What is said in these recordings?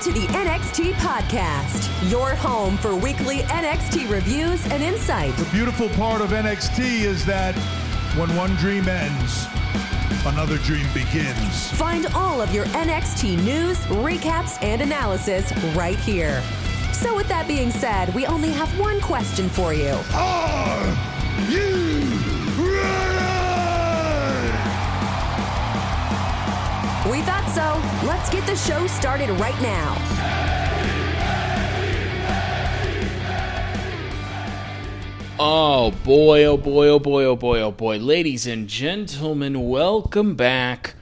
To the NXT Podcast, your home for weekly NXT reviews and insight. The beautiful part of NXT is that when one dream ends, another dream begins. Find all of your NXT news, recaps, and analysis right here. So, with that being said, we only have one question for you. Are Let's get the show started right now. Oh boy, oh boy, oh boy, oh boy, oh boy. Ladies and gentlemen, welcome back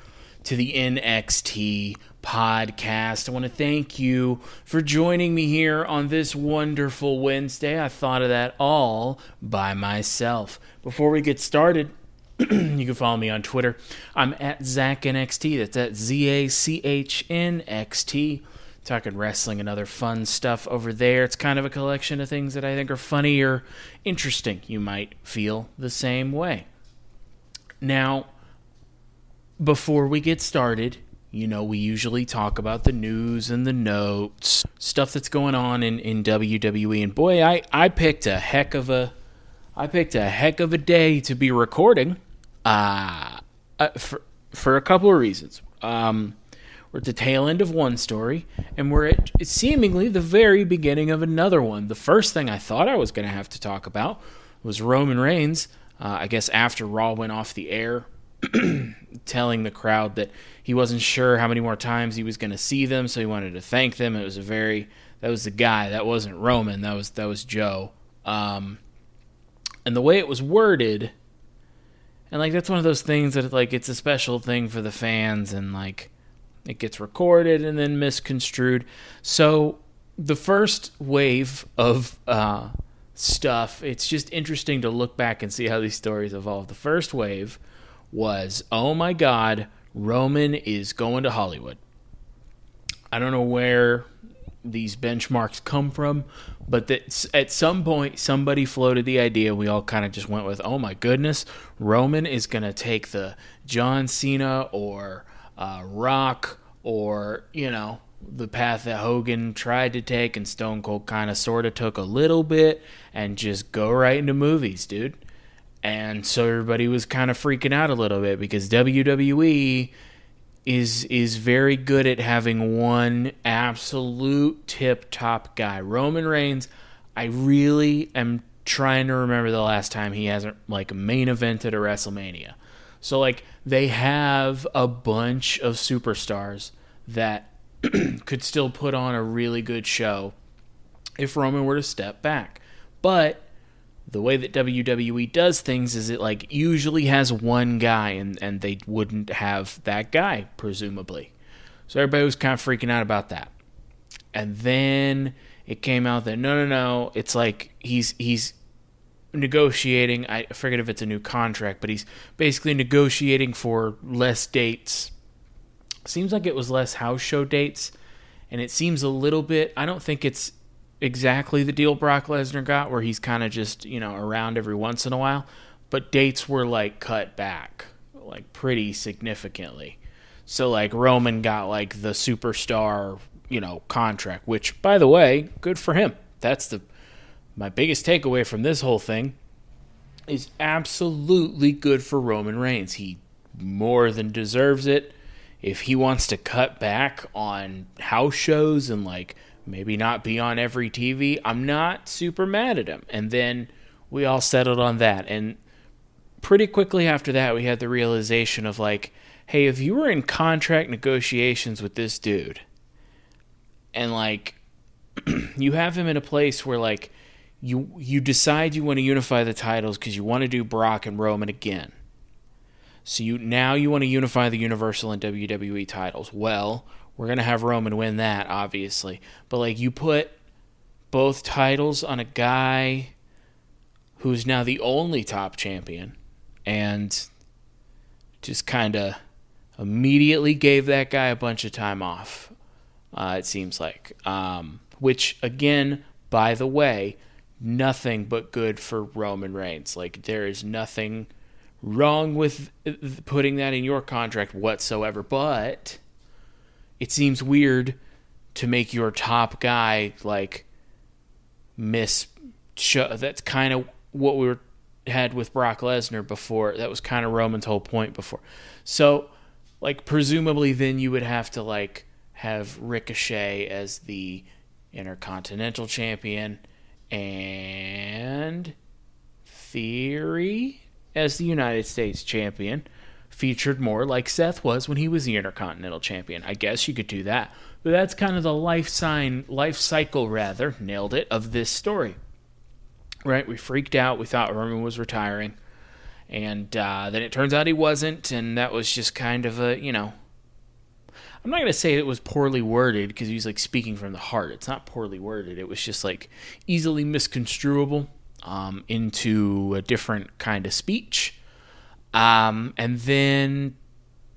to the NXT podcast. I want to thank you for joining me here on this wonderful Wednesday. I thought of that all by myself. Before we get started, you can follow me on Twitter. I'm at ZachNXT. That's at Z A C H N X T. Talking wrestling and other fun stuff over there. It's kind of a collection of things that I think are funny or interesting. You might feel the same way. Now, before we get started, you know, we usually talk about the news and the notes, stuff that's going on in, in WWE. And boy, I, I picked a heck of a I picked a heck of a day to be recording. Uh, uh for for a couple of reasons. Um, we're at the tail end of one story, and we're at seemingly the very beginning of another one. The first thing I thought I was going to have to talk about was Roman Reigns. Uh, I guess after Raw went off the air, telling the crowd that he wasn't sure how many more times he was going to see them, so he wanted to thank them. It was a very that was the guy. That wasn't Roman. That was that was Joe. Um, and the way it was worded, and like that's one of those things that like it's a special thing for the fans, and like it gets recorded and then misconstrued. So the first wave of uh, stuff, it's just interesting to look back and see how these stories evolve. The first wave was, oh my God, Roman is going to Hollywood. I don't know where these benchmarks come from, but that at some point somebody floated the idea. We all kind of just went with, oh my goodness, Roman is going to take the John Cena or uh, Rock or, you know, the path that Hogan tried to take and Stone Cold kind of sort of took a little bit and just go right into movies, dude. And so everybody was kind of freaking out a little bit because WWE is is very good at having one absolute tip top guy. Roman Reigns, I really am trying to remember the last time he hasn't like main evented a WrestleMania. So like they have a bunch of superstars that could still put on a really good show if Roman were to step back. But the way that WWE does things is it like usually has one guy and, and they wouldn't have that guy, presumably. So everybody was kind of freaking out about that. And then it came out that no no no, it's like he's he's negotiating. I forget if it's a new contract, but he's basically negotiating for less dates. Seems like it was less house show dates, and it seems a little bit. I don't think it's exactly the deal Brock Lesnar got, where he's kind of just you know around every once in a while, but dates were like cut back like pretty significantly. So like Roman got like the superstar you know contract, which by the way, good for him. That's the my biggest takeaway from this whole thing is absolutely good for Roman Reigns. He more than deserves it. If he wants to cut back on house shows and like maybe not be on every TV, I'm not super mad at him. And then we all settled on that. And pretty quickly after that, we had the realization of like, hey, if you were in contract negotiations with this dude and like you have him in a place where like you you decide you want to unify the titles because you want to do Brock and Roman again, So you now you want to unify the Universal and WWE titles. Well, we're gonna have Roman win that, obviously. But like you put both titles on a guy who's now the only top champion and just kind of immediately gave that guy a bunch of time off. Uh, it seems like, um, which again, by the way, nothing but good for Roman Reigns. Like there is nothing wrong with putting that in your contract whatsoever, but it seems weird to make your top guy like miss show. That's kind of what we were had with Brock Lesnar before. That was kind of Roman's whole point before. So, like presumably then you would have to like have Ricochet as the Intercontinental Champion and Theory as the United States Champion. Featured more like Seth was when he was the Intercontinental Champion. I guess you could do that. But that's kind of the life sign, life cycle rather, nailed it, of this story. Right? We freaked out. We thought Roman was retiring. And uh, then it turns out he wasn't. And that was just kind of a, you know, I'm not going to say it was poorly worded because he was like speaking from the heart. It's not poorly worded. It was just like easily misconstruable um, into a different kind of speech. Um, and then,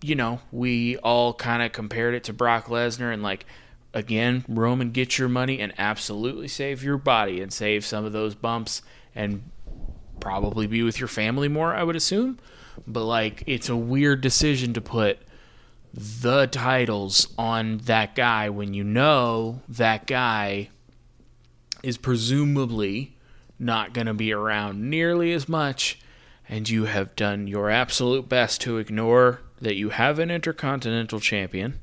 you know, we all kind of compared it to Brock Lesnar and like, again, Roman, get your money and absolutely save your body and save some of those bumps and probably be with your family more, I would assume. But like, it's a weird decision to put the titles on that guy when you know that guy is presumably not going to be around nearly as much, and you have done your absolute best to ignore that you have an intercontinental champion.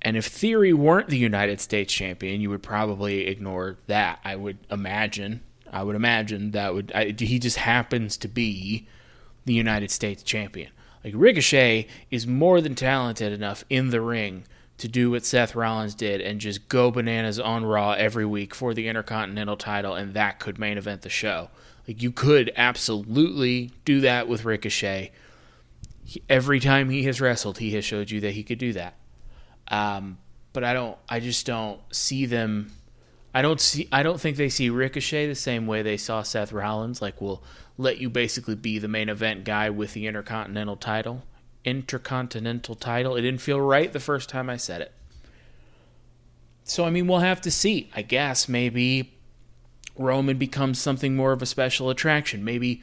And if Theory weren't the United States champion, you would probably ignore that. I would imagine. I would imagine that would. I, he just happens to be the United States champion. Like Ricochet is more than talented enough in the ring to do what Seth Rollins did and just go bananas on Raw every week for the Intercontinental title, and that could main event the show. Like you could absolutely do that with Ricochet. He, every time he has wrestled, he has showed you that he could do that. Um, but I don't. I just don't see them. I don't see. I don't think they see Ricochet the same way they saw Seth Rollins. Like, we'll let you basically be the main event guy with the Intercontinental title. Intercontinental title. It didn't feel right the first time I said it. So, I mean, we'll have to see. I guess maybe Roman becomes something more of a special attraction. Maybe,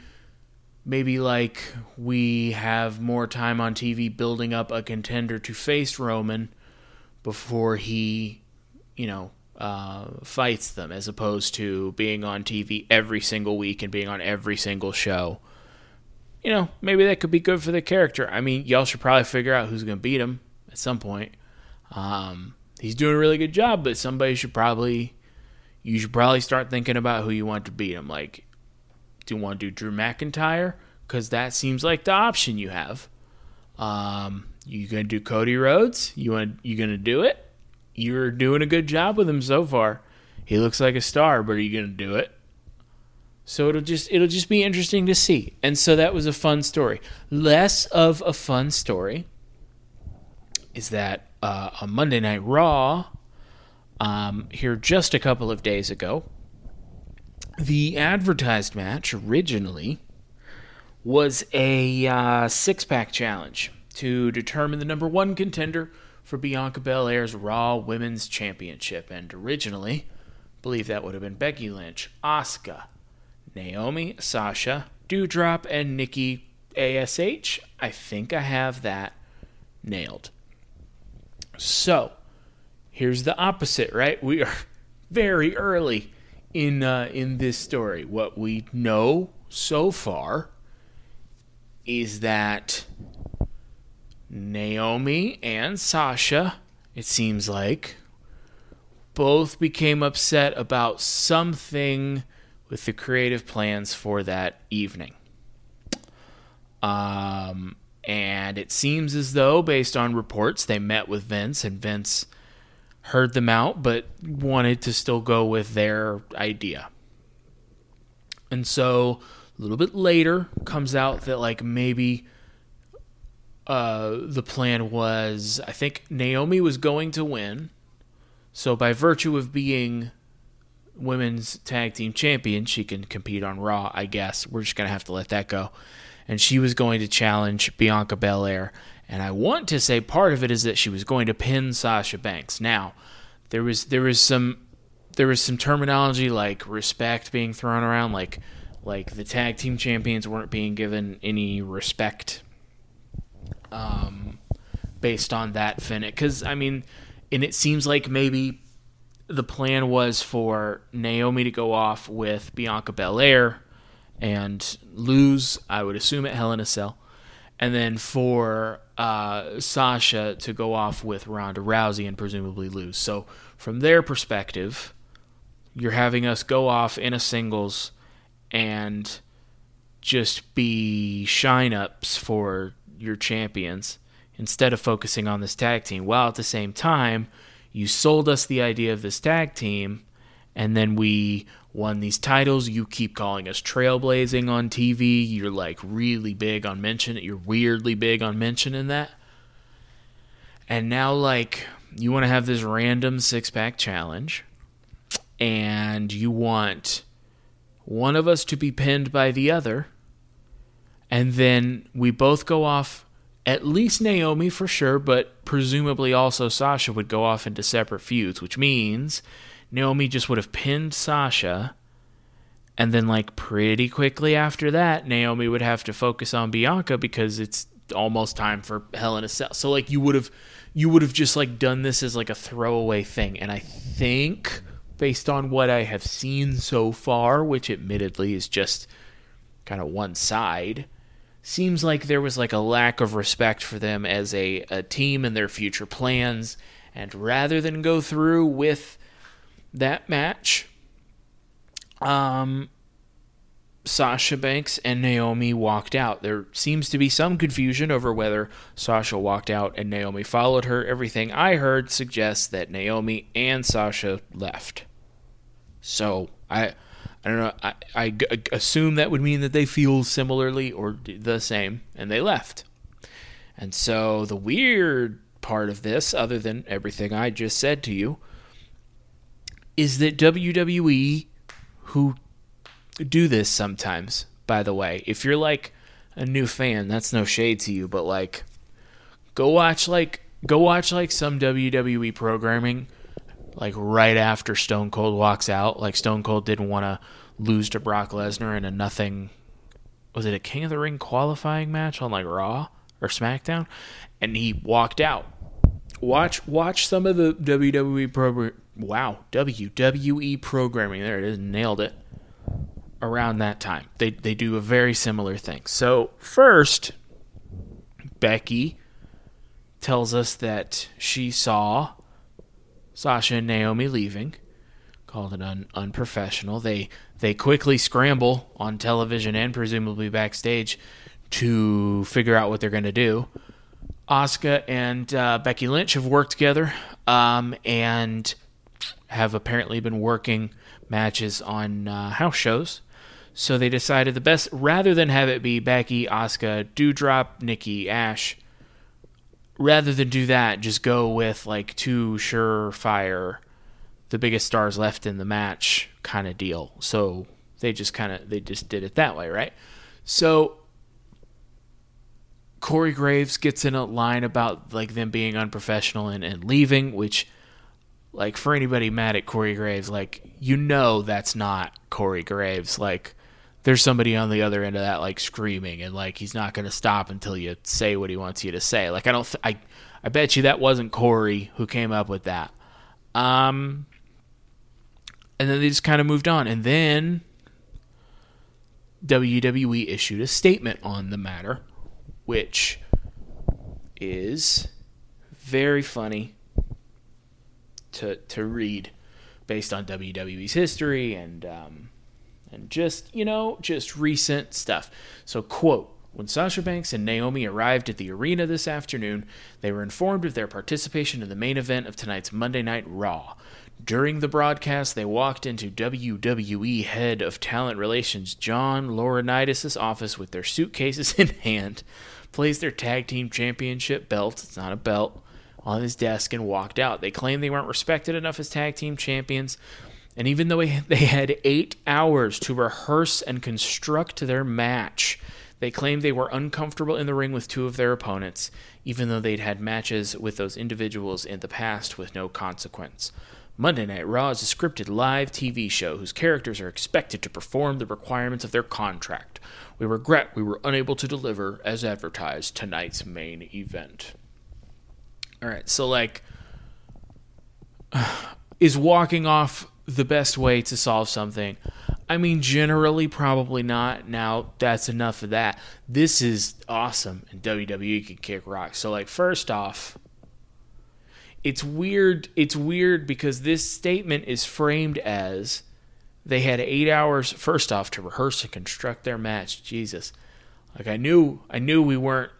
maybe like we have more time on TV building up a contender to face Roman before he, you know, uh, fights them, as opposed to being on TV every single week and being on every single show. You know, maybe that could be good for the character. I mean, y'all should probably figure out who's going to beat him at some point. Um, he's doing a really good job, but somebody should probably, you should probably start thinking about who you want to beat him. Like, do you want to do Drew McIntyre? Because that seems like the option you have. Um, you gonna do Cody Rhodes? You want you gonna do it? you're doing a good job with him so far. He looks like a star, but are you to do it? So it'll just it'll just be interesting to see. And so that was a fun story. Less of a fun story is that uh, on Monday Night Raw, um, here just a couple of days ago, the advertised match originally was a uh, six pack challenge to determine the number one contender for Bianca Belair's Raw Women's Championship, and originally, I believe that would have been Becky Lynch, Asuka, Naomi, Sasha, Doudrop, and Nikki ASH. I think I have that nailed. So, here's the opposite, right? We are very early in uh, in this story. What we know so far is that Naomi and Sasha, it seems like, both became upset about something with the creative plans for that evening. Um, and it seems as though, based on reports, they met with Vince and Vince heard them out, but wanted to still go with their idea. And so a little bit later comes out that, like, maybe uh, the plan was I think Naomi was going to win. So by virtue of being women's tag team champion, she can compete on Raw, I guess. We're just to have to let that go. And she was going to challenge Bianca Belair. And I want to say part of it is that she was going to pin Sasha Banks. Now, there was there was some there was some terminology like respect being thrown around like like the tag team champions weren't being given any respect um, based on that finish. Because I mean, and it seems like maybe the plan was for Naomi to go off with Bianca Belair and lose. I would assume at Hell in a Cell, and then for uh, Sasha to go off with Ronda Rousey and presumably lose. So from their perspective, you're having us go off in a singles and just be shine ups for your champions instead of focusing on this tag team. While at the same time, you sold us the idea of this tag team, and then we won these titles. You keep calling us trailblazing on TV. You're like really big on mentioning. It. You're weirdly big on mentioning that. And now, like, you want to have this random six pack challenge, and you want one of us to be pinned by the other and then we both go off at least Naomi for sure, but presumably also Sasha would go off into separate feuds, which means Naomi just would have pinned Sasha. And then, like, pretty quickly after that, Naomi would have to focus on Bianca because it's almost time for Hell in a Cell. So, like, you would have, you would have just like done this as like a throwaway thing. And I think, based on what I have seen so far, which admittedly is just kind of one side, seems like there was like a lack of respect for them as a, a team and their future plans. And rather than go through with that match, um, Sasha Banks and Naomi walked out. There seems to be some confusion over whether Sasha walked out and Naomi followed her. Everything I heard suggests that Naomi and Sasha left. So I I don't know. I, I assume that would mean that they feel similarly or the same, and they left. And so the weird part of this, other than everything I just said to you, is that WWE, who do this sometimes, by the way, if you're like a new fan, that's no shade to you, but like, go watch like go watch like some WWE programming like right after Stone Cold walks out. Like Stone Cold didn't want to lose to Brock Lesnar in a nothing. Was it a King of the Ring qualifying match on like Raw or SmackDown? And he walked out. Watch watch some of the WWE program. Wow, WWE programming. There it is. Nailed it. Around that time, they they do a very similar thing. So first, Becky tells us that she saw Sasha and Naomi leaving, called it un- unprofessional. They they quickly scramble on television and presumably backstage to figure out what they're going to do. Asuka and uh, Becky Lynch have worked together um, and have apparently been working matches on uh, house shows. So they decided the best, rather than have it be Becky, Asuka, Doudrop, Nikki, Ash, rather than do that, just go with like two surefire, the biggest stars left in the match kind of deal. So they just kind of they just did it that way, right? So Corey Graves gets in a line about like them being unprofessional and, and leaving, which like for anybody mad at Corey Graves, like you know that's not Corey Graves. Like there's somebody on the other end of that like screaming and like he's not going to stop until you say what he wants you to say. Like I don't th- I I bet you that wasn't Corey who came up with that. Um and then they just kind of moved on and then WWE issued a statement on the matter which is very funny to to read based on WWE's history and um, and just, you know, just recent stuff. So, quote, when Sasha Banks and Naomi arrived at the arena this afternoon, they were informed of their participation in the main event of tonight's Monday Night Raw. During the broadcast, they walked into WWE Head of Talent Relations John Laurinaitis' office with their suitcases in hand. placed their tag team championship belt, it's not a belt, on his desk and walked out. They claimed they weren't respected enough as tag team champions. And even though they had eight hours to rehearse and construct their match, they claimed they were uncomfortable in the ring with two of their opponents, even though they'd had matches with those individuals in the past with no consequence. Monday Night Raw is a scripted live TV show whose characters are expected to perform the requirements of their contract. We regret we were unable to deliver as advertised tonight's main event. All right, so like, is walking off the best way to solve something? I mean, generally, probably not. Now, that's enough of that. This is awesome, and WWE can kick rock. So, like, first off, it's weird. It's weird because this statement is framed as they had eight hours first off to rehearse and construct their match. Jesus, like I knew, I knew we weren't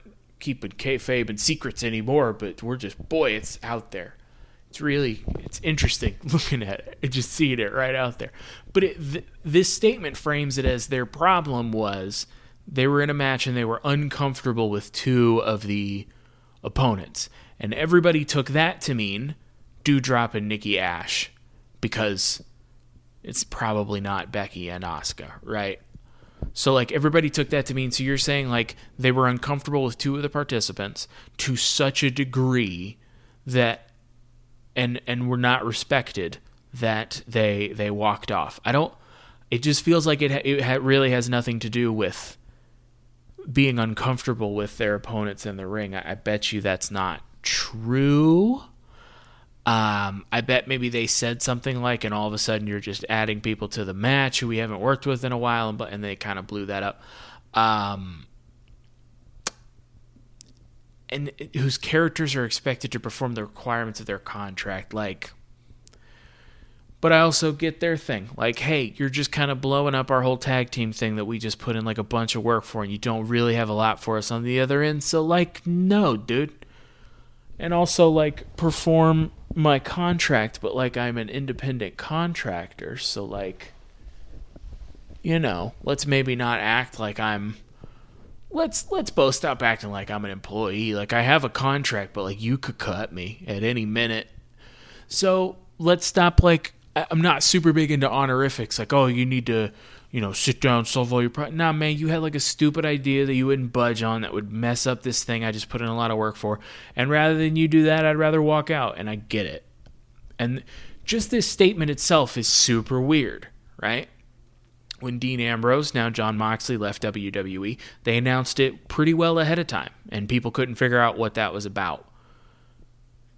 keeping kayfabe and secrets anymore, but we're just boy, it's out there. It's really it's interesting looking at it and just seeing it right out there. But it, th- this statement frames it as their problem was they were in a match and they were uncomfortable with two of the opponents, and everybody took that to mean Doudrop and Nikki Ash because it's probably not Becky and Asuka, right? So like everybody took that to mean so you're saying like they were uncomfortable with two of the participants to such a degree that and and were not respected that they they walked off. I don't it just feels like it it really has nothing to do with being uncomfortable with their opponents in the ring. I, I bet you that's not true. Um, I bet maybe they said something like, and all of a sudden you're just adding people to the match who we haven't worked with in a while, and, and they kind of blew that up. Um, and whose characters are expected to perform the requirements of their contract. Like, but I also get their thing. Like, hey, you're just kind of blowing up our whole tag team thing that we just put in like a bunch of work for, and you don't really have a lot for us on the other end. So, like, no, dude. And also, like, perform my contract, but like I'm an independent contractor, so like you know, let's maybe not act like I'm let's let's both stop acting like I'm an employee. Like I have a contract, but like you could cut me at any minute. So let's stop like I'm not super big into honorifics, like, oh, you need to you know, sit down, solve all your problems. Nah, man, you had like a stupid idea that you wouldn't budge on that would mess up this thing I just put in a lot of work for. And rather than you do that, I'd rather walk out. And I get it. And just this statement itself is super weird, right? When Dean Ambrose, now Jon Moxley, left WWE, they announced it pretty well ahead of time, and people couldn't figure out what that was about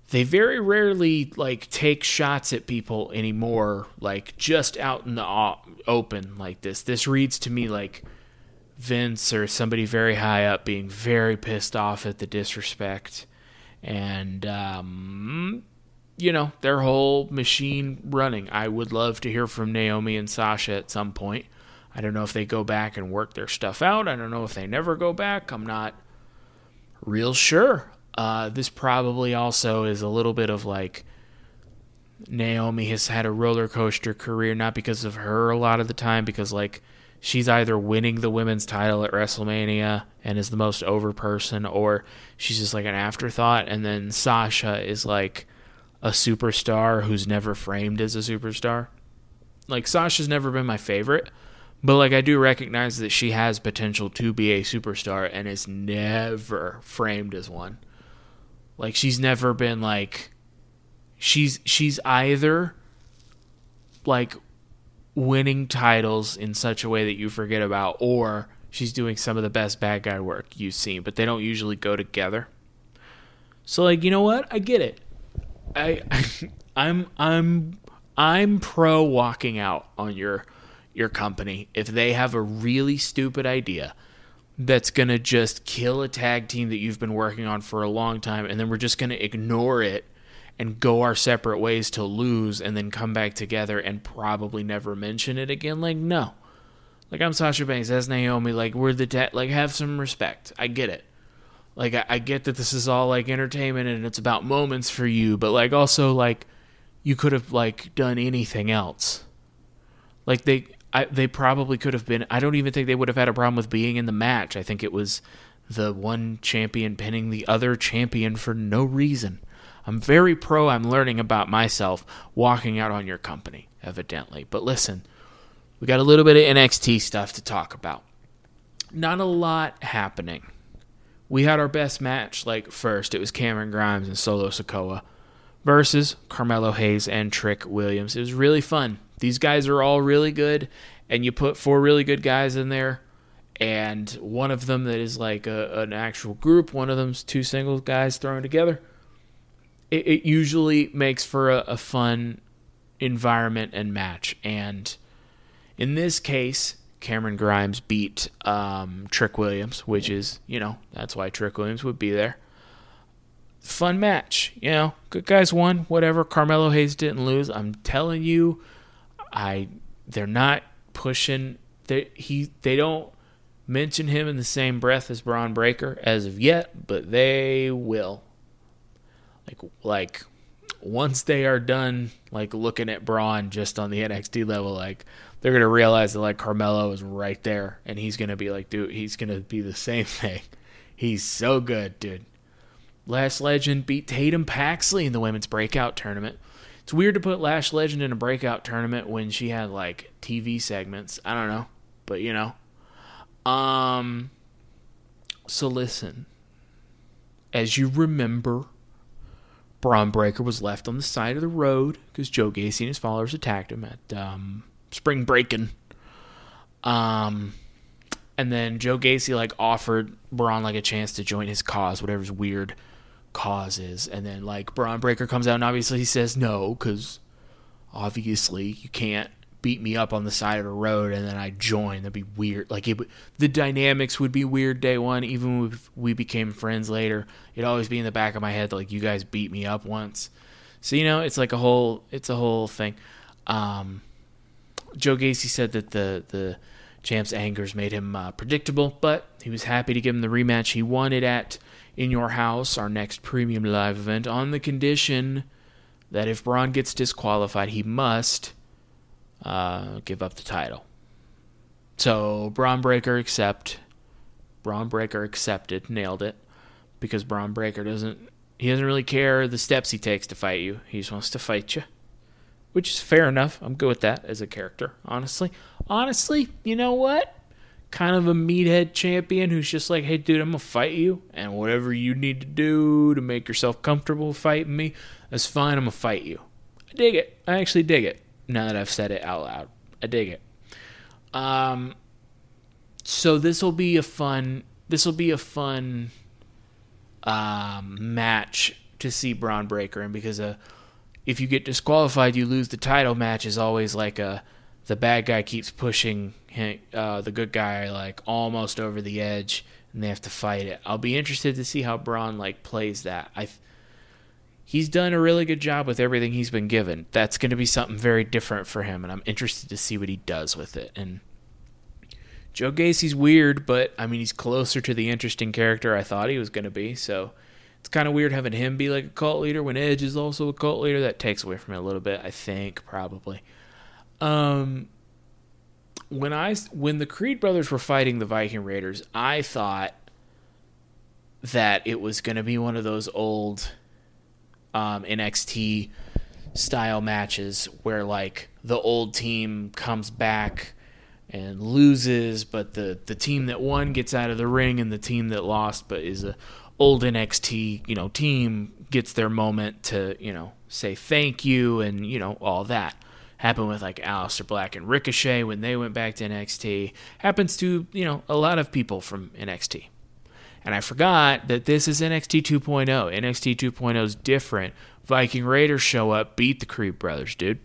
they very rarely like take shots at people anymore like just out in the open like this. This reads to me like vince or somebody very high up being very pissed off at the disrespect. And um, you know their whole machine running. I would love to hear from naomi and sasha at some point. I don't know if they go back and work their stuff out. I don't know if they never go back. I'm not real sure uh, this probably also is a little bit of like Naomi has had a roller coaster career, not because of her a lot of the time, because like she's either winning the women's title at WrestleMania and is the most over person, or she's just like an afterthought. And then Sasha is like a superstar who's never framed as a superstar. Like Sasha's never been my favorite, but like I do recognize that she has potential to be a superstar and is never framed as one. Like she's never been like she's she's either like winning titles in such a way that you forget about or she's doing some of the best bad guy work you've seen, but they don't usually go together. So like, you know what? I get it. I, I'm I'm I'm pro walking out on your your company if they have a really stupid idea that's going to just kill a tag team that you've been working on for a long time and then we're just going to ignore it and go our separate ways to lose and then come back together and probably never mention it again? Like no. Like i'm sasha banks that's naomi. Like we're the ta- like have some respect. I get it. Like I, I get that this is all like entertainment and it's about moments for you but like also like you could have like done anything else. Like they I, they probably could have been. I don't even think they would have had a problem with being in the match. I think it was the one champion pinning the other champion for no reason. I'm very pro. I'm learning about myself walking out on your company, evidently. But listen, we got a little bit of NXT stuff to talk about. Not a lot happening. We had our best match, like first, it was Cameron Grimes and Solo Sikoa versus Carmelo Hayes and Trick Williams. It was really fun. These guys are all really good, and you put four really good guys in there, and one of them that is like a, an actual group, one of them's two single guys thrown together. It, it usually makes for a, a fun environment and match. And in this case, Cameron Grimes beat um, Trick Williams, which is, you know, that's why Trick Williams would be there fun match. You know, good guys won. Whatever. Carmelo Hayes didn't lose. I'm telling you, I they're not pushing. They he they don't mention him in the same breath as Bron Breakker as of yet, but they will. Like like once they are done like looking at Bron just on the NXT level, like they're gonna realize that like Carmelo is right there, and he's gonna be like, dude, he's gonna be the same thing. He's so good, dude. Lash Legend beat Tatum Paxley in the women's breakout tournament. It's weird to put Lash Legend in a breakout tournament when she had like TV segments. I don't know, but you know. Um so listen. As you remember, Bron Breakker was left on the side of the road because Joe Gacy and his followers attacked him at um, spring breaking. Um, and then Joe Gacy like offered Bron like a chance to join his cause, whatever's weird causes. And then like Bron Breakker comes out and obviously he says no because obviously you can't beat me up on the side of the road and then I join. That'd be weird. Like it, the dynamics would be weird day one. Even if we became friends later, it'd always be in the back of my head like you guys beat me up once. So you know, it's like a whole, it's a whole thing. Um, Joe Gacy said that the the champ's angers made him uh, predictable, but he was happy to give him the rematch he wanted at in Your House, our next premium live event, on the condition that if Bron gets disqualified, he must uh, give up the title. So Bron Breakker accept. Bron Breakker accepted, nailed it, because Bron Breakker doesn't he doesn't really care the steps he takes to fight you. He just wants to fight you, which is fair enough. I'm good with that as a character, honestly. Honestly, you know what? Kind of a meathead champion who's just like, hey, dude, I'm going to fight you. And whatever you need to do to make yourself comfortable fighting me, that's fine. I'm going to fight you. I dig it. I actually dig it now that I've said it out loud. I dig it. Um, so this will be a fun, this will be a fun um, match to see Bron Breakker in because uh, if you get disqualified, you lose the title match is always like a the bad guy keeps pushing uh, the good guy like almost over the edge, and they have to fight it. I'll be interested to see how Bron like plays that. I he's done a really good job with everything he's been given. That's going to be something very different for him, and I'm interested to see what he does with it. And Joe Gacy's weird, but I mean he's closer to the interesting character I thought he was going to be. So it's kind of weird having him be like a cult leader when Edge is also a cult leader. That takes away from it a little bit, I think, probably. Um, when I when the Creed brothers were fighting the Viking Raiders, I thought that it was going to be one of those old um, NXT style matches where like the old team comes back and loses, but the the team that won gets out of the ring, and the team that lost but is a old NXT you know team gets their moment to you know say thank you and you know all that happened with like Aleister Black and Ricochet when they went back to NXT. Happens to, you know, a lot of people from NXT. And I forgot that this is NXT 2.0. NXT 2.0 is different. Viking Raiders show up, beat the Creed brothers, dude.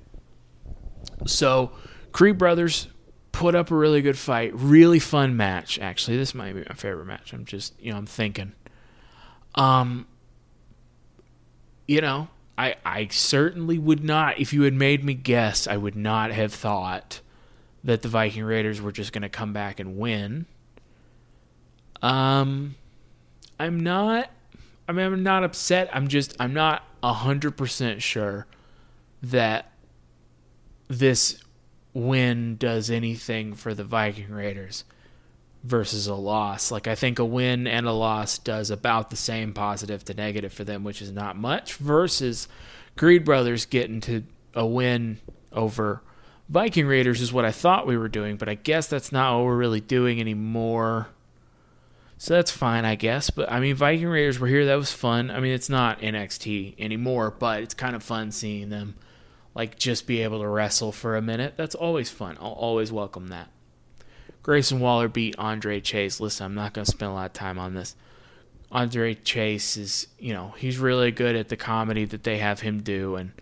So, Creed brothers put up a really good fight. Really fun match, actually. This might be my favorite match. I'm just, you know, I'm thinking. Um, you know, I, I certainly would not, if you had made me guess, I would not have thought that the Viking Raiders were just going to come back and win. Um, I'm not, I mean, I'm not upset. I'm just, I'm not 100% sure that this win does anything for the Viking Raiders. Versus a loss. Like I think a win and a loss does about the same positive to negative for them, which is not much. Versus Creed Brothers getting to a win over Viking Raiders is what I thought we were doing, but I guess that's not what we're really doing anymore. So that's fine, I guess. But I mean, Viking Raiders were here. That was fun. I mean, it's not NXT anymore, but it's kind of fun seeing them like just be able to wrestle for a minute. That's always fun. I'll always welcome that. Grayson Waller beat Andre Chase. Listen, I'm not going to spend a lot of time on this. Andre Chase is, you know, he's really good at the comedy that they have him do. And,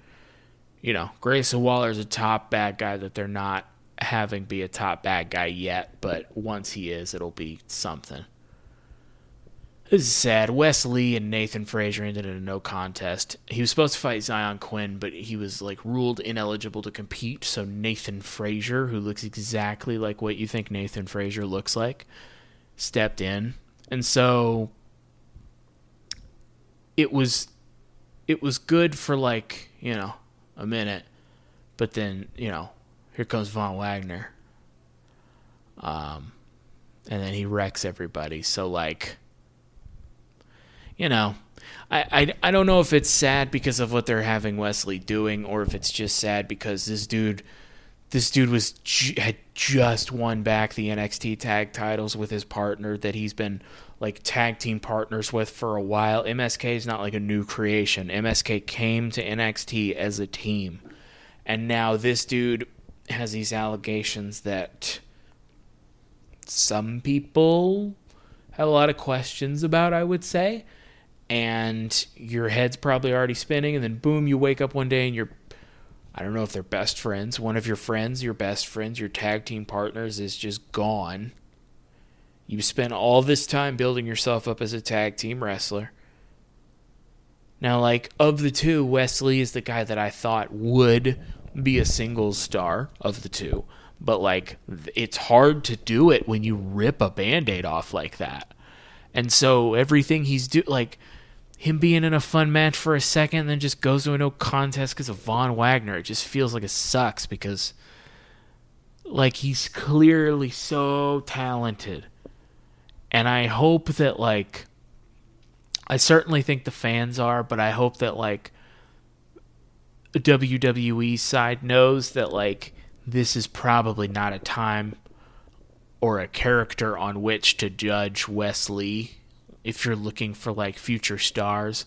you know, Grayson Waller is a top bad guy that they're not having be a top bad guy yet. But once he is, it'll be something. This is sad. Wes Lee and Nathan Frazer ended in a no contest. He was supposed to fight Zion Quinn, but he was like ruled ineligible to compete. So Nathan Frazer, who looks exactly like what you think Nathan Frazer looks like, stepped in. And so it was it was good for like, you know, a minute. But then, you know, here comes Von Wagner. Um and then he wrecks everybody. So like you know, I, I, I don't know if it's sad because of what they're having Wes Lee doing, or if it's just sad because this dude, this dude was had just won back the NXT tag titles with his partner that he's been like tag team partners with for a while. MSK is not like a new creation. MSK came to NXT as a team, and now this dude has these allegations that some people have a lot of questions about. I would say and your head's probably already spinning and then boom you wake up one day and you're I don't know if they're best friends, one of your friends, your best friends, your tag team partners is just gone. You spent all this time building yourself up as a tag team wrestler. Now, like, of the two, Wes Lee is the guy that I thought would be a singles star of the two. But, like, it's hard to do it when you rip a band aid off like that. And so everything he's do like him being in a fun match for a second and then just goes to a no contest because of Von Wagner. It just feels like it sucks because like he's clearly so talented. And I hope that like I certainly think the fans are, but I hope that like WWE side knows that like this is probably not a time or a character on which to judge Wes Lee if you're looking for like future stars.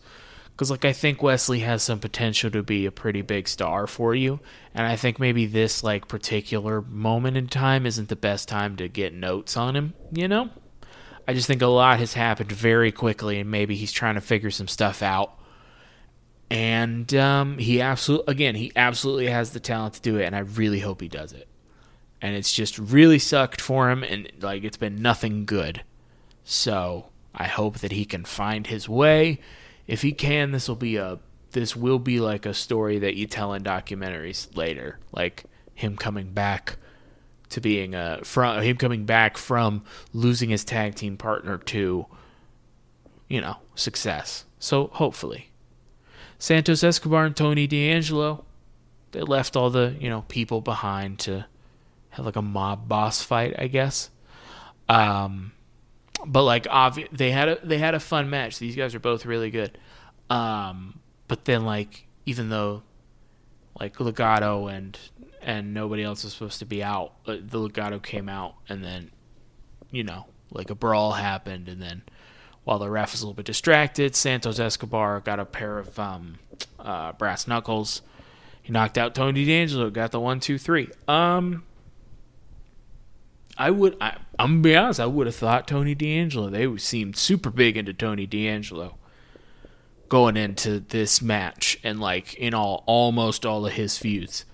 Because like i think wes lee has some potential to be a pretty big star for you and i think maybe this like particular moment in time isn't the best time to get notes on him you know? I just think a lot has happened very quickly and maybe he's trying to figure some stuff out. And um, he absolutely again he absolutely has the talent to do it and i really hope he does it and it's just really sucked for him and like it's been nothing good. So i hope that he can find his way. If he can this will be a this will be like a story that you tell in documentaries later like him coming back to being a from him coming back from losing his tag team partner to you know success. So hopefully. Santos escobar and tony d'angelo they left all the you know people behind to have like a mob boss fight, I guess. Um, but like obvi- they had a they had a fun match. These guys are both really good. Um, but then like even though like Legado and and nobody else was supposed to be out, uh, the Legado came out and then you know like a brawl happened and then while the ref was a little bit distracted, Santos Escobar got a pair of um, uh, brass knuckles. He knocked out Tony D'Angelo, got the one, two, three. Um, I would. I, am gonna be honest. I would have thought Tony D'Angelo. They seemed super big into Tony D'Angelo going into this match, and like in all, almost all of his feuds.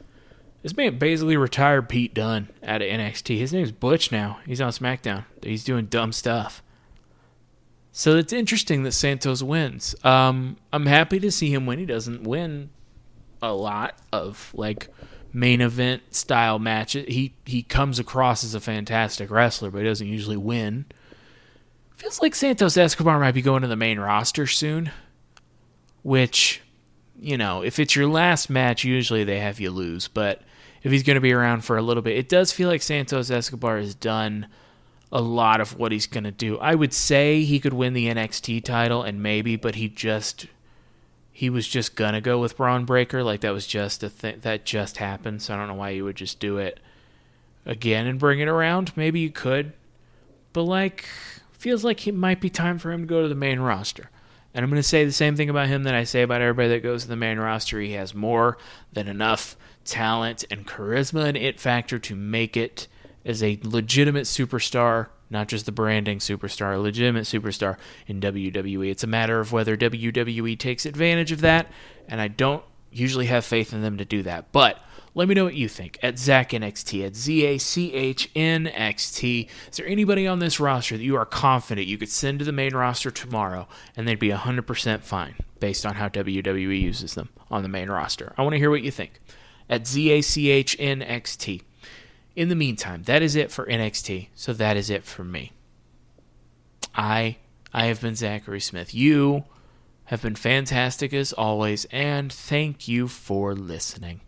This man basically retired Pete Dunne out of NXT. His name's Butch now. He's on SmackDown. He's doing dumb stuff. So it's interesting that Santos wins. Um, I'm happy to see him win. He doesn't win a lot of like main event style match. He he comes across as a fantastic wrestler, but he doesn't usually win. Feels like Santos Escobar might be going to the main roster soon. Which, you know, if it's your last match, usually they have you lose. But if he's going to be around for a little bit, it does feel like Santos Escobar has done a lot of what he's going to do. I would say he could win the NXT title and maybe, but he just he was just gonna go with Bron Breakker. Like that was just a thing that just happened. So I don't know why you would just do it again and bring it around. Maybe you could, but like feels like it might be time for him to go to the main roster. And I'm going to say the same thing about him that I say about everybody that goes to the main roster. He has more than enough talent and charisma and it factor to make it as a legitimate superstar, not just the branding superstar, a legitimate superstar in WWE. It's a matter of whether WWE takes advantage of that, and I don't usually have faith in them to do that. But let me know what you think at Zach NXT, at Z A C H N X T. Is there anybody on this roster that you are confident you could send to the main roster tomorrow and they'd be 100% fine based on how WWE uses them on the main roster? I want to hear what you think at Z A C H N X T. In the meantime, that is it for NXT, so that is it for me. I I have been Zachary Smith. You have been fantastic as always, and thank you for listening.